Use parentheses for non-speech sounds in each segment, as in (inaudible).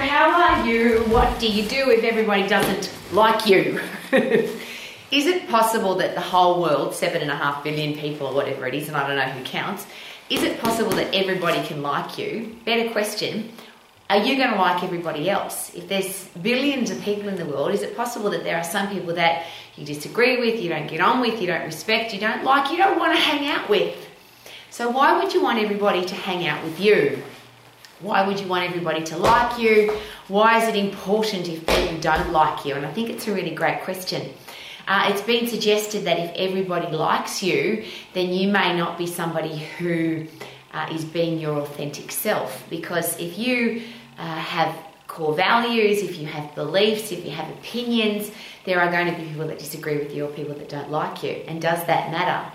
How are you? What do you do if everybody doesn't like you? (laughs) is it possible that the whole world, seven and a half billion people or whatever it is, and I don't know who counts, is it possible that everybody can like you? Better question, are you going to like everybody else? If there's billions of people in the world, is it possible that there are some people that you disagree with, you don't get on with, you don't respect, you don't like, you don't want to hang out with? So, why would you want everybody to hang out with you? Why would you want everybody to like you? Why is it important if people don't like you? And I think it's a really great question. Uh, it's been suggested that if everybody likes you, then you may not be somebody who uh, is being your authentic self. Because if you uh, have core values, if you have beliefs, if you have opinions, there are going to be people that disagree with you or people that don't like you. And does that matter?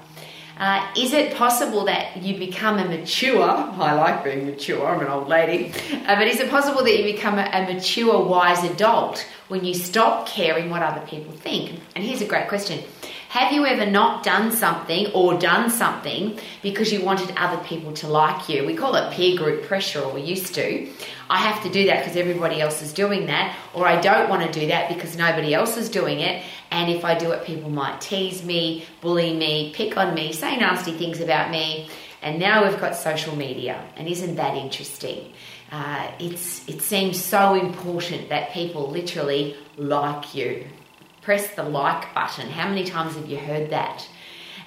Uh, is it possible that you become a mature? (laughs) I like being mature, I'm an old lady. Uh, but is it possible that you become a, a, mature, wise adult when you stop caring what other people think? And here's a great question Have you ever not done something or done something because you wanted other people to like you? We call it peer group pressure, or we used to. I have to do that because everybody else is doing that, or I don't want to do that because nobody else is doing it. And if I do it, people might tease me, bully me, pick on me, say nasty things about me. And now we've got social media, and isn't that interesting? Uh, it's it seems so important that people literally like you. Press the like button. How many times have you heard that?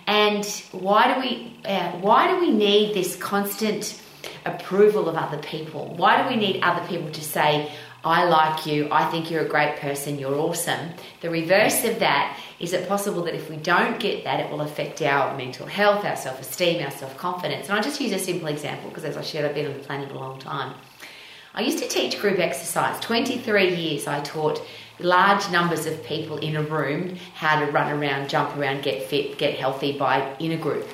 And why do we uh, why do we need this constant approval of other people? Why do we need other people to say, I like you, I think you're a great person, you're awesome? The reverse of that is it possible that if we don't get that, it will affect our mental health, our self esteem, our self confidence? And I just use a simple example because, as I shared, I've been on the planet a long time. I used to teach group exercise. 23 years I taught large numbers of people in a room how to run around, jump around, get fit, get healthy by in a group.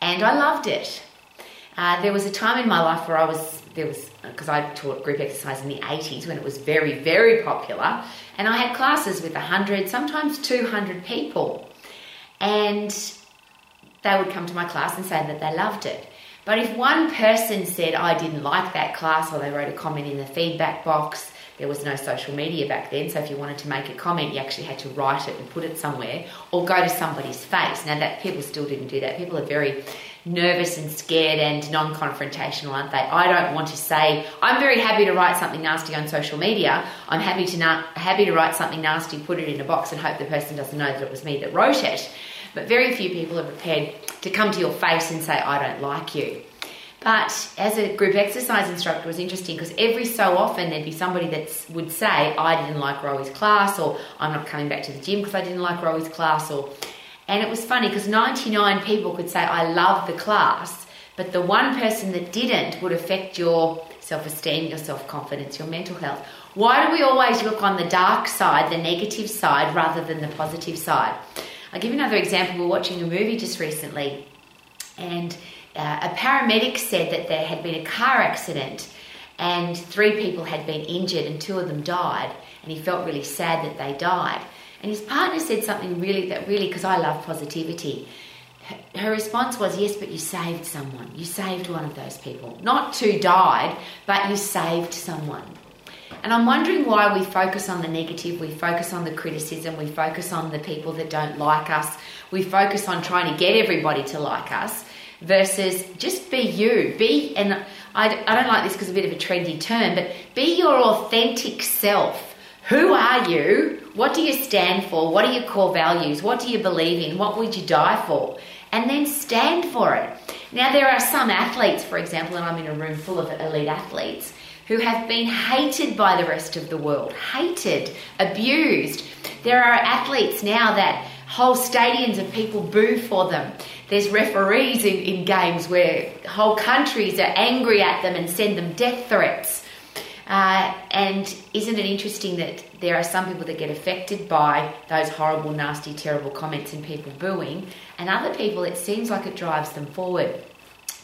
And I loved it. Uh, there was a time in my life where I was, there was, because I taught group exercise in the 80s when it was very, very popular, and I had classes with 100, sometimes 200 people. And they would come to my class and say that they loved it. But if one person said, I didn't like that class, or they wrote a comment in the feedback box, there was no social media back then, so if you wanted to make a comment, you actually had to write it and put it somewhere, or go to somebody's face. Now that people still didn't do that. People are very nervous and scared and non confrontational, aren't they? I don't want to say, I'm very happy to write something nasty on social media. I'm happy to, na- happy to write something nasty, put it in a box, and hope the person doesn't know that it was me that wrote it. But very few people are prepared to come to your face and say, I don't like you. But as a group exercise instructor, it was interesting because every so often there'd be somebody that would say, I didn't like Rowie's class, or I'm not coming back to the gym because I didn't like Rowie's class, or and it was funny because 99 people could say, I love the class, but the one person that didn't would affect your self esteem, your self confidence, your mental health. Why do we always look on the dark side, the negative side, rather than the positive side? I'll give you another example. We we're watching a movie just recently, and uh, a paramedic said that there had been a car accident and three people had been injured and two of them died, and he felt really sad that they died. And his partner said something really that really, because I love positivity. Her response was, Yes, but you saved someone. You saved one of those people. Not two died, but you saved someone. And I'm wondering why we focus on the negative, we focus on the criticism, we focus on the people that don't like us, we focus on trying to get everybody to like us versus just be you. Be, and I, I don't like this because it's a bit of a trendy term, but be your authentic self who are you? What do you stand for? What are your core values? What do you believe in? What would you die for? And then stand for it. Now, there are some athletes, for example, and I'm in a room full of elite athletes, who have been hated by the rest of the world, hated, abused. There are athletes now that whole stadiums of people boo for them. There's referees in, in games where whole countries are angry at them and send them death threats. Uh, and isn't it interesting that there are some people that get affected by those horrible, nasty, terrible comments and people booing, and other people it seems like it drives them forward.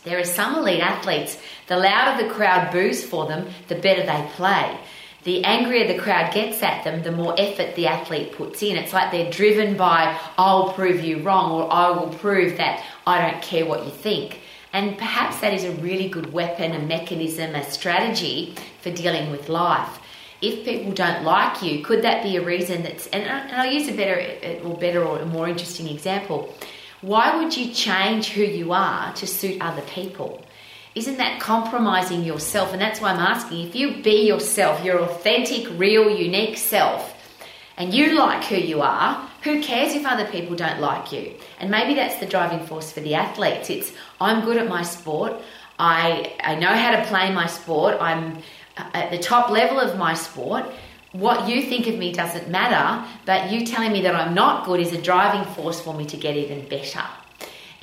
There are some elite athletes, the louder the crowd boos for them, the better they play. The angrier the crowd gets at them, the more effort the athlete puts in. It's like they're driven by, I'll prove you wrong, or I will prove that I don't care what you think. And perhaps that is a really good weapon, a mechanism, a strategy for dealing with life. If people don't like you, could that be a reason that's, and, I'll use a better or better or a more interesting example. Why would you change who you are to suit other people? Isn't that compromising yourself? And that's why I'm asking if you be yourself, your authentic, real, unique self, and you like who you are, who cares if other people don't like you? And maybe that's the driving force for the athletes. It's I'm good at my sport. I I know how to play my sport. I'm at the top level of my sport. What you think of me doesn't matter, but you telling me that I'm not good is a driving force for me to get even better.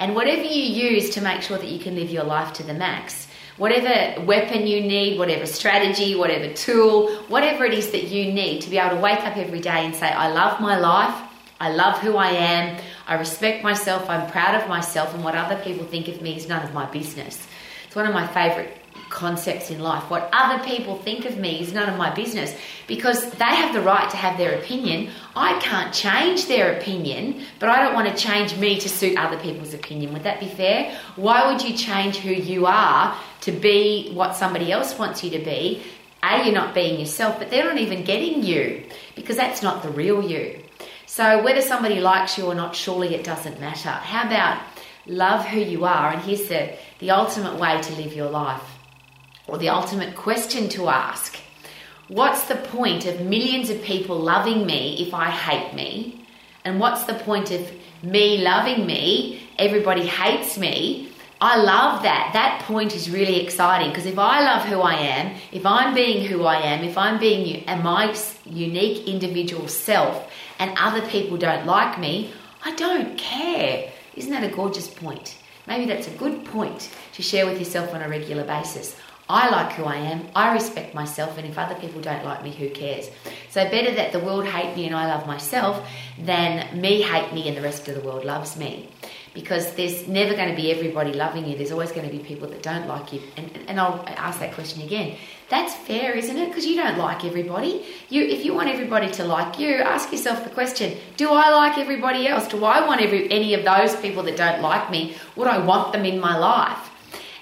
And whatever you use to make sure that you can live your life to the max, whatever weapon you need, whatever strategy, whatever tool, whatever it is that you need to be able to wake up every day and say, I love my life, I love who I am, I respect myself, I'm proud of myself, and what other people think of me is none of my business. It's one of my favorite concepts in life. What other people think of me is none of my business because they have the right to have their opinion. I can't change their opinion, but I don't want to change me to suit other people's opinion. Would that be fair? Why would you change who you are to be what somebody else wants you to be? A, you're not being yourself, but they're not even getting you because that's not the real you. So, whether somebody likes you or not, surely it doesn't matter. How about love who you are? And here's the, the ultimate way to live your life or the ultimate question to ask What's the point of millions of people loving me if I hate me? And what's the point of me loving me? Everybody hates me. I love that. That point is really exciting because if I love who I am, if I'm being who I am, if I'm being my unique individual self and other people don't like me, I don't care. Isn't that a gorgeous point? Maybe that's a good point to share with yourself on a regular basis. I like who I am, I respect myself, and if other people don't like me, who cares? So, better that the world hate me and I love myself than me hate me and the rest of the world loves me. Because there's never going to be everybody loving you, there's always going to be people that don't like you. And, and I'll ask that question again. That's fair, isn't it? Because you don't like everybody. You, if you want everybody to like you, ask yourself the question Do I like everybody else? Do I want every, any of those people that don't like me? Would I want them in my life?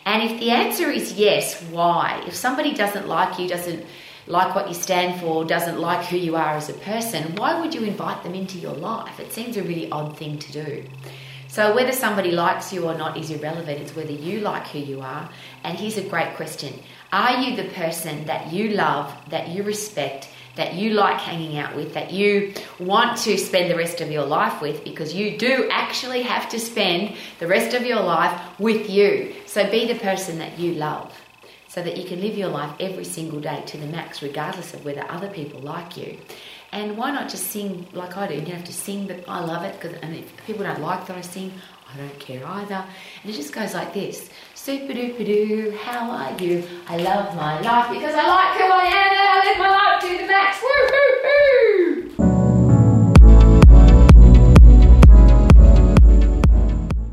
And if the answer is yes, why? If somebody doesn't like you, doesn't like what you stand for, doesn't like who you are as a person, why would you invite them into your life? It seems a really odd thing to do. So, whether somebody likes you or not is irrelevant. It's whether you like who you are. And here's a great question Are you the person that you love, that you respect, that you like hanging out with, that you want to spend the rest of your life with, because you do actually have to spend the rest of your life with you. So be the person that you love so that you can live your life every single day to the max, regardless of whether other people like you. And why not just sing like I do? You don't have to sing, but I love it because and if people don't like that I sing, I don't care either. And it just goes like this Super duper doo, how are you? I love my life because I like who I am and I live my life to the max. Woo!